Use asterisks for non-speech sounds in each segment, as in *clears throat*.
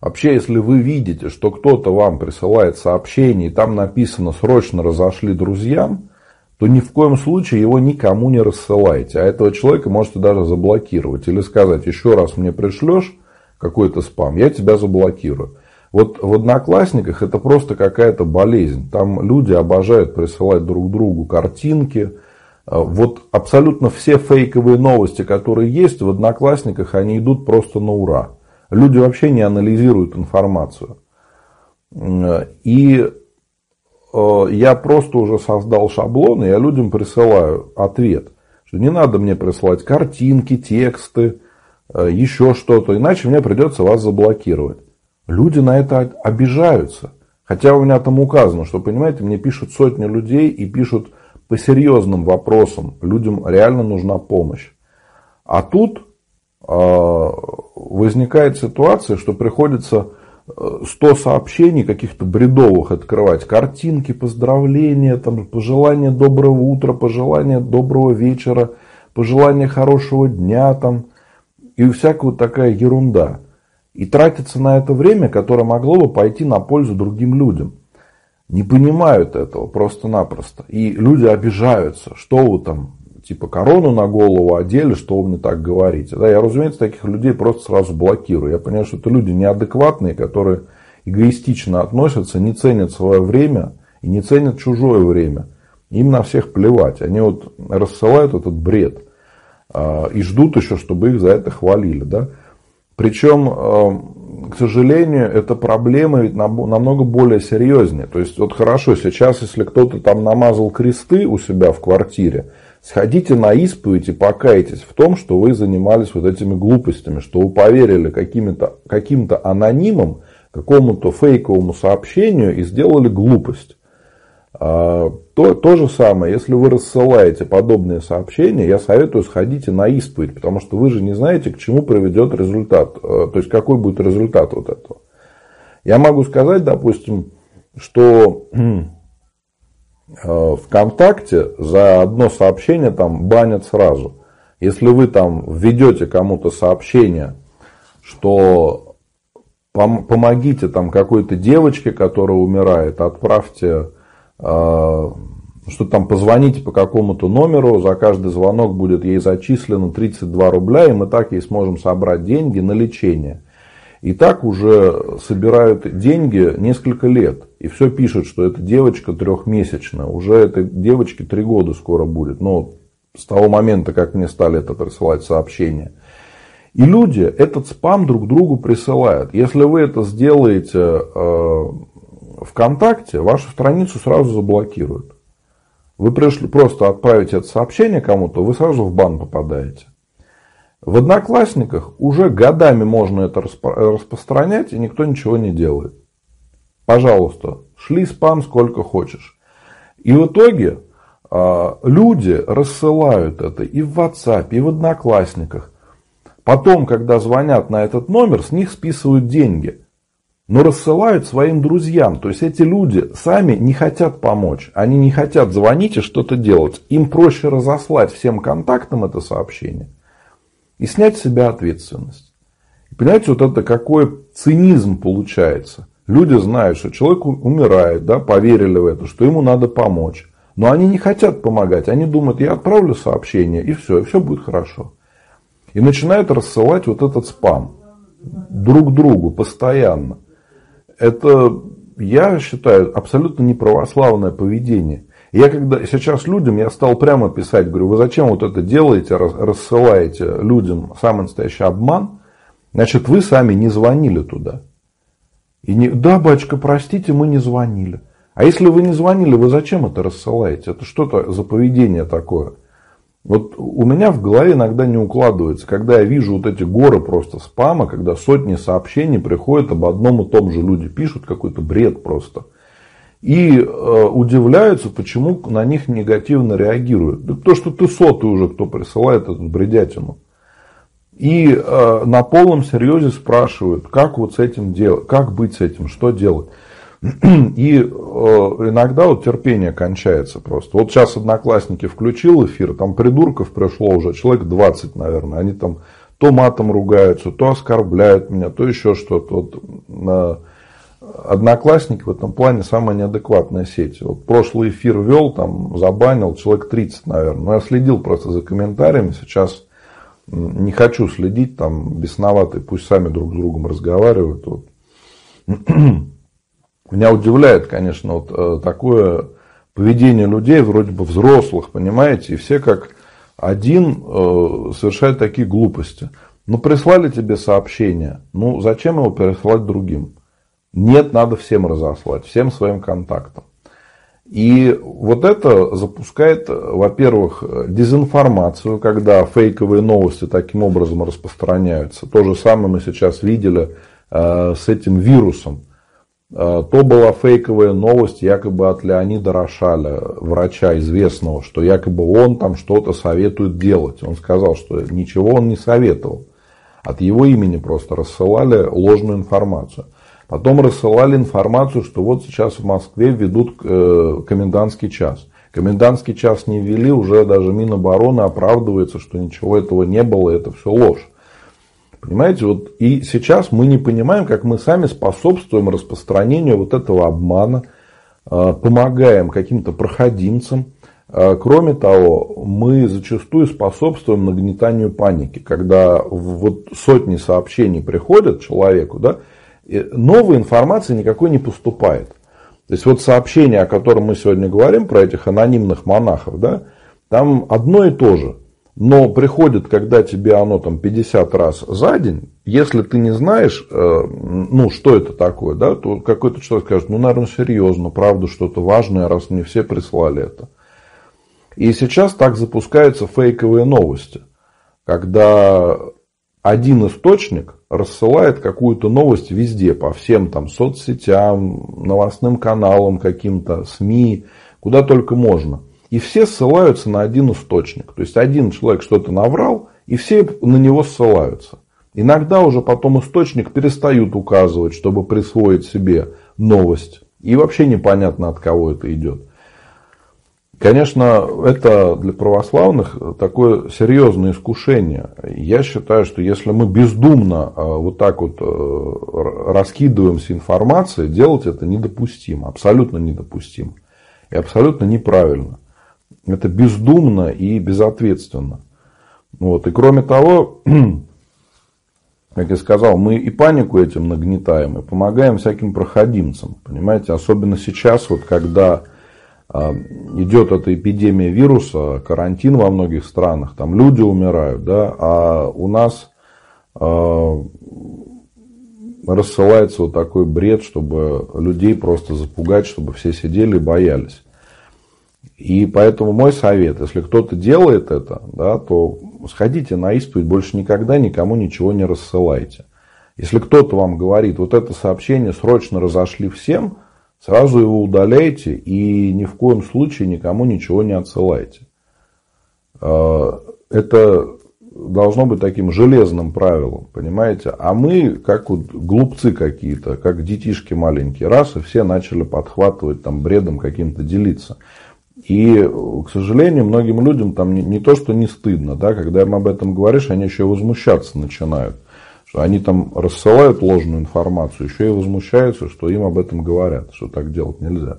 Вообще, если вы видите, что кто-то вам присылает сообщение, и там написано «срочно разошли друзьям», то ни в коем случае его никому не рассылайте. А этого человека можете даже заблокировать. Или сказать, еще раз мне пришлешь какой-то спам, я тебя заблокирую. Вот в Одноклассниках это просто какая-то болезнь. Там люди обожают присылать друг другу картинки. Вот абсолютно все фейковые новости, которые есть в Одноклассниках, они идут просто на ура. Люди вообще не анализируют информацию. И э, я просто уже создал шаблон, и я людям присылаю ответ, что не надо мне присылать картинки, тексты, э, еще что-то, иначе мне придется вас заблокировать. Люди на это обижаются. Хотя у меня там указано, что, понимаете, мне пишут сотни людей и пишут по серьезным вопросам. Людям реально нужна помощь. А тут возникает ситуация, что приходится 100 сообщений каких-то бредовых открывать. Картинки, поздравления, там, пожелания доброго утра, пожелания доброго вечера, пожелания хорошего дня там, и всякая вот такая ерунда и тратиться на это время, которое могло бы пойти на пользу другим людям. Не понимают этого просто-напросто. И люди обижаются, что вы там, типа корону на голову одели, что вы мне так говорите. Да, я, разумеется, таких людей просто сразу блокирую. Я понимаю, что это люди неадекватные, которые эгоистично относятся, не ценят свое время и не ценят чужое время. Им на всех плевать. Они вот рассылают этот бред а, и ждут еще, чтобы их за это хвалили. Да? Причем, эм, к сожалению, эта проблема ведь намного более серьезнее. То есть, вот хорошо, сейчас, если кто-то там намазал кресты у себя в квартире, сходите на исповедь и покайтесь в том, что вы занимались вот этими глупостями, что вы поверили каким-то каким анонимам, какому-то фейковому сообщению и сделали глупость. А, то, то же самое, если вы рассылаете подобные сообщения, я советую сходите на исповедь, потому что вы же не знаете, к чему приведет результат, э, то есть какой будет результат вот этого. Я могу сказать, допустим, что *clears throat* ВКонтакте за одно сообщение там банят сразу. Если вы там введете кому-то сообщение, что помогите там какой-то девочке, которая умирает, отправьте а, что там позвоните по какому-то номеру, за каждый звонок будет ей зачислено 32 рубля, и мы так ей сможем собрать деньги на лечение. И так уже собирают деньги несколько лет. И все пишут, что эта девочка трехмесячная. Уже этой девочке три года скоро будет. Ну, с того момента, как мне стали это присылать сообщения. И люди этот спам друг другу присылают. Если вы это сделаете э, ВКонтакте вашу страницу сразу заблокируют. Вы пришли просто отправить это сообщение кому-то, вы сразу в бан попадаете. В Одноклассниках уже годами можно это распространять, и никто ничего не делает. Пожалуйста, шли спам сколько хочешь. И в итоге а, люди рассылают это и в WhatsApp, и в Одноклассниках. Потом, когда звонят на этот номер, с них списывают деньги но рассылают своим друзьям. То есть эти люди сами не хотят помочь, они не хотят звонить и что-то делать. Им проще разослать всем контактам это сообщение и снять с себя ответственность. И понимаете, вот это какой цинизм получается. Люди знают, что человек умирает, да, поверили в это, что ему надо помочь. Но они не хотят помогать. Они думают, я отправлю сообщение, и все, и все будет хорошо. И начинают рассылать вот этот спам друг другу постоянно это, я считаю, абсолютно неправославное поведение. Я когда сейчас людям, я стал прямо писать, говорю, вы зачем вот это делаете, рассылаете людям самый настоящий обман, значит, вы сами не звонили туда. И не, да, батюшка, простите, мы не звонили. А если вы не звонили, вы зачем это рассылаете? Это что-то за поведение такое? Вот у меня в голове иногда не укладывается, когда я вижу вот эти горы просто спама, когда сотни сообщений приходят об одном и том же. Люди пишут какой-то бред просто. И э, удивляются, почему на них негативно реагируют. Да то, что ты сотый уже, кто присылает эту бредятину. И э, на полном серьезе спрашивают, как вот с этим делать, как быть с этим, что делать. *clears throat* И э, иногда вот терпение кончается просто. Вот сейчас Одноклассники включил эфир, там придурков пришло уже человек 20, наверное. Они там то матом ругаются, то оскорбляют меня, то еще что-то. Вот, Одноклассник в этом плане самая неадекватная сеть. Вот прошлый эфир вел, там забанил человек 30, наверное. Но я следил просто за комментариями. Сейчас не хочу следить, там бесноватые, пусть сами друг с другом разговаривают. Вот. *clears throat* Меня удивляет, конечно, вот э, такое поведение людей, вроде бы взрослых, понимаете, и все как один э, совершают такие глупости. Ну, прислали тебе сообщение, ну, зачем его пересылать другим? Нет, надо всем разослать, всем своим контактам. И вот это запускает, во-первых, дезинформацию, когда фейковые новости таким образом распространяются. То же самое мы сейчас видели э, с этим вирусом. Э, то была фейковая новость якобы от Леонида Рошаля, врача известного, что якобы он там что-то советует делать. Он сказал, что ничего он не советовал. От его имени просто рассылали ложную информацию. Потом рассылали информацию, что вот сейчас в Москве ведут э, комендантский час. Комендантский час не ввели, уже даже Минобороны оправдывается, что ничего этого не было, это все ложь. Понимаете, вот и сейчас мы не понимаем, как мы сами способствуем распространению вот этого обмана, э, помогаем каким-то проходимцам. Э, кроме того, мы зачастую способствуем нагнетанию паники, когда вот сотни сообщений приходят человеку, да, новой информации никакой не поступает. То есть вот сообщение, о котором мы сегодня говорим, про этих анонимных монахов, да, там одно и то же. Но приходит, когда тебе оно там 50 раз за день, если ты не знаешь, э, ну, что это такое, да, то какой-то человек скажет, ну, наверное, серьезно, правда, что-то важное, раз мне все прислали это. И сейчас так запускаются фейковые новости, когда один источник рассылает какую-то новость везде, по всем там соцсетям, новостным каналам каким-то, СМИ, куда только можно. И все ссылаются на один источник. То есть один человек что-то наврал, и все на него ссылаются. Иногда уже потом источник перестают указывать, чтобы присвоить себе новость. И вообще непонятно, от кого это идет. Конечно, это для православных такое серьезное искушение. Я считаю, что если мы бездумно а, вот так вот э, раскидываемся информацией, делать это недопустимо, абсолютно недопустимо и абсолютно неправильно. Это бездумно и безответственно. Вот. И кроме того, *clears throat* как я сказал, мы и панику этим нагнетаем, и помогаем всяким проходимцам. Понимаете, особенно сейчас, вот когда идет эта эпидемия вируса, карантин во многих странах, там люди умирают, да, а у нас а, рассылается вот такой бред, чтобы людей просто запугать, чтобы все сидели и боялись. И поэтому мой совет, если кто-то делает это, да, то сходите на исповедь, больше никогда никому ничего не рассылайте. Если кто-то вам говорит, вот это сообщение срочно разошли всем – Сразу его удаляйте и ни в коем случае никому ничего не отсылайте. А, это должно быть таким железным правилом, понимаете? А мы, как вот глупцы какие-то, как детишки маленькие, раз, и все начали подхватывать там бредом каким-то делиться. И, к сожалению, многим людям там не, не то, что не стыдно, да, когда им об этом говоришь, они еще возмущаться начинают что они там рассылают ложную информацию, еще и возмущаются, что им об этом говорят, что так делать нельзя.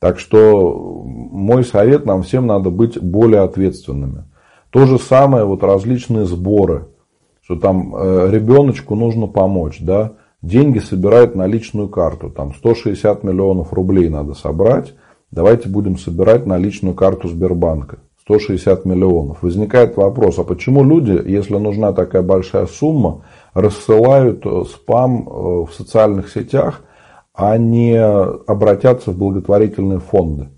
Так что мой совет, нам всем надо быть более ответственными. То же самое, вот различные сборы, что там э, ребеночку нужно помочь, да, деньги собирают на личную карту, там 160 миллионов рублей надо собрать, давайте будем собирать на личную карту Сбербанка. 160 миллионов. Возникает вопрос, а почему люди, если нужна такая большая сумма, рассылают э, спам э, в социальных сетях, а не обратятся в благотворительные фонды?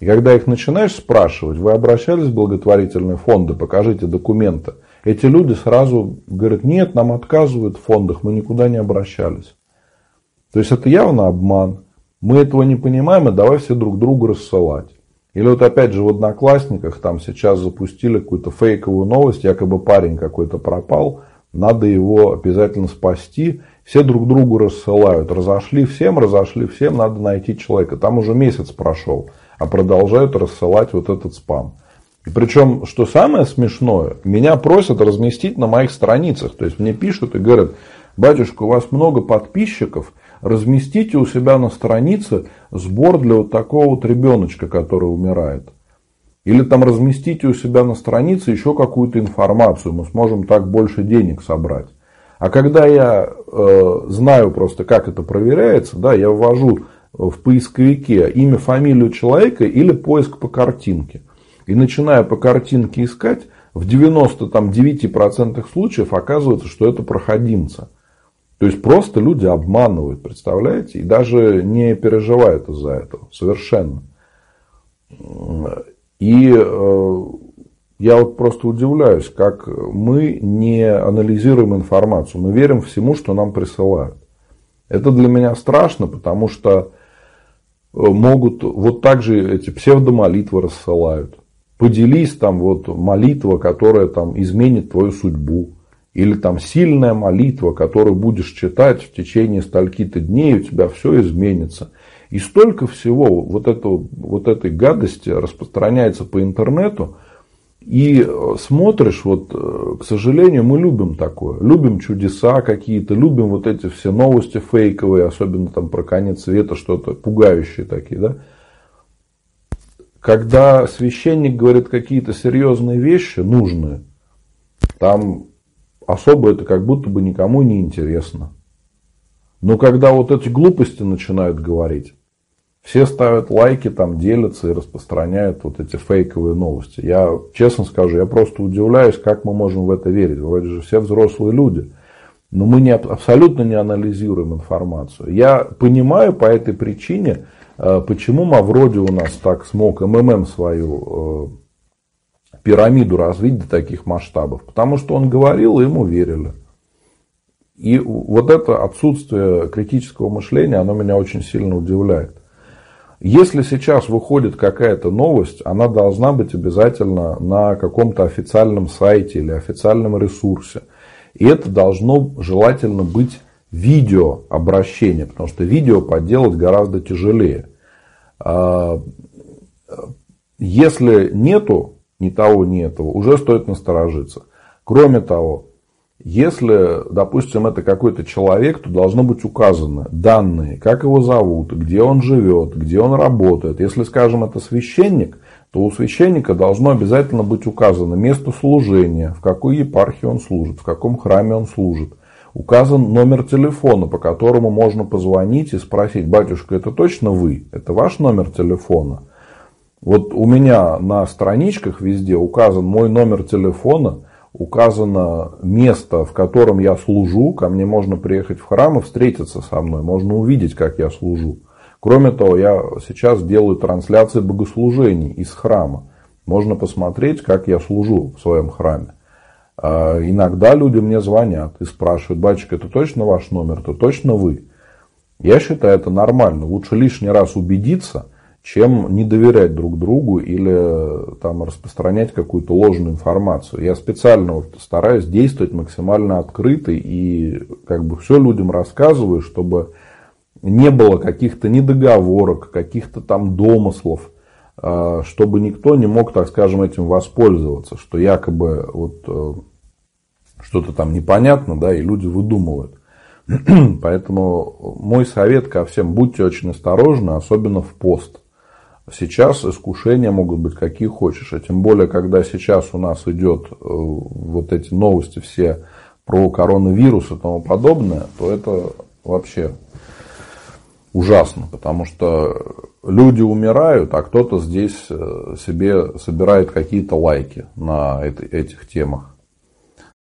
И когда их начинаешь спрашивать, вы обращались в благотворительные фонды, покажите документы, эти люди сразу говорят, нет, нам отказывают в фондах, мы никуда не обращались. То есть это явно обман. Мы этого не понимаем, и давай все друг другу рассылать. Или вот опять же в Одноклассниках там сейчас запустили какую-то фейковую новость, якобы парень какой-то пропал, надо его обязательно спасти. Все друг другу рассылают. Разошли всем, разошли всем, надо найти человека. Там уже месяц прошел, а продолжают рассылать вот этот спам. И причем, что самое смешное, меня просят разместить на моих страницах. То есть мне пишут и говорят, батюшка, у вас много подписчиков, разместите у себя на странице сбор для вот такого вот ребеночка, который умирает. Или там разместите у себя на странице еще какую-то информацию, мы сможем так больше денег собрать. А когда я э, знаю просто, как это проверяется, да, я ввожу в поисковике имя, фамилию человека или поиск по картинке. И начиная по картинке искать, в 99% случаев оказывается, что это проходимцы. То есть просто люди обманывают, представляете? И даже не переживают из-за этого. Совершенно. И э, я вот просто удивляюсь, как мы не анализируем информацию. Мы верим всему, что нам присылают. Это для меня страшно, потому что э, могут вот так же эти псевдомолитвы рассылают. Поделись там вот молитва, которая там изменит твою судьбу. Или там сильная молитва, которую будешь читать в течение стольки-то дней, у тебя все изменится. И столько всего вот, этого, вот этой гадости распространяется по интернету. И смотришь, вот, э, к сожалению, мы любим такое. Любим чудеса какие-то, любим вот эти все новости фейковые, особенно там про конец света, что-то пугающие такие, да. Когда священник говорит какие-то серьезные вещи, нужные, там особо это как будто бы никому не интересно. Но когда вот эти глупости начинают говорить, все ставят лайки, там делятся и распространяют вот эти фейковые новости. Я честно скажу, я просто удивляюсь, как мы можем в это верить. Вроде же все взрослые люди. Но мы не, абсолютно не анализируем информацию. Я понимаю по этой причине, э, почему Мавроди у нас так смог МММ свою э, пирамиду развить до таких масштабов. Потому что он говорил, ему верили. И вот это отсутствие критического мышления, оно меня очень сильно удивляет. Если сейчас выходит какая-то новость, она должна быть обязательно на каком-то официальном сайте или официальном ресурсе. И это должно желательно быть видео обращение, потому что видео подделать гораздо тяжелее. А, если нету ни того, ни этого, уже стоит насторожиться. Кроме того, если, допустим, это какой-то человек, то должно быть указано данные, как его зовут, где он живет, где он работает. Если, скажем, это священник, то у священника должно обязательно быть указано место служения, в какой епархии он служит, в каком храме он служит. Указан номер телефона, по которому можно позвонить и спросить, батюшка, это точно вы? Это ваш номер телефона? Вот у меня на страничках везде указан мой номер телефона, указано место, в котором я служу. Ко мне можно приехать в храм и встретиться со мной. Можно увидеть, как я служу. Кроме того, я сейчас делаю трансляции богослужений из храма. Можно посмотреть, как я служу в своем храме. А иногда люди мне звонят и спрашивают, батюшка, это точно ваш номер, это точно вы? Я считаю это нормально. Лучше лишний раз убедиться, чем не доверять друг другу или э, там, распространять какую-то ложную информацию. Я специально вот стараюсь действовать максимально открыто и как бы все людям рассказываю, чтобы не было каких-то недоговорок, каких-то там домыслов, э, чтобы никто не мог, так скажем, этим воспользоваться, что якобы вот э, что-то там непонятно, да, и люди выдумывают. *clears throat* Поэтому мой совет ко всем, будьте очень осторожны, особенно в пост. Сейчас искушения могут быть какие хочешь. А тем более, когда сейчас у нас идет э, вот эти новости все про коронавирус и тому подобное, то это вообще ужасно, потому что люди умирают, а кто-то здесь э, себе собирает какие-то лайки на этих темах.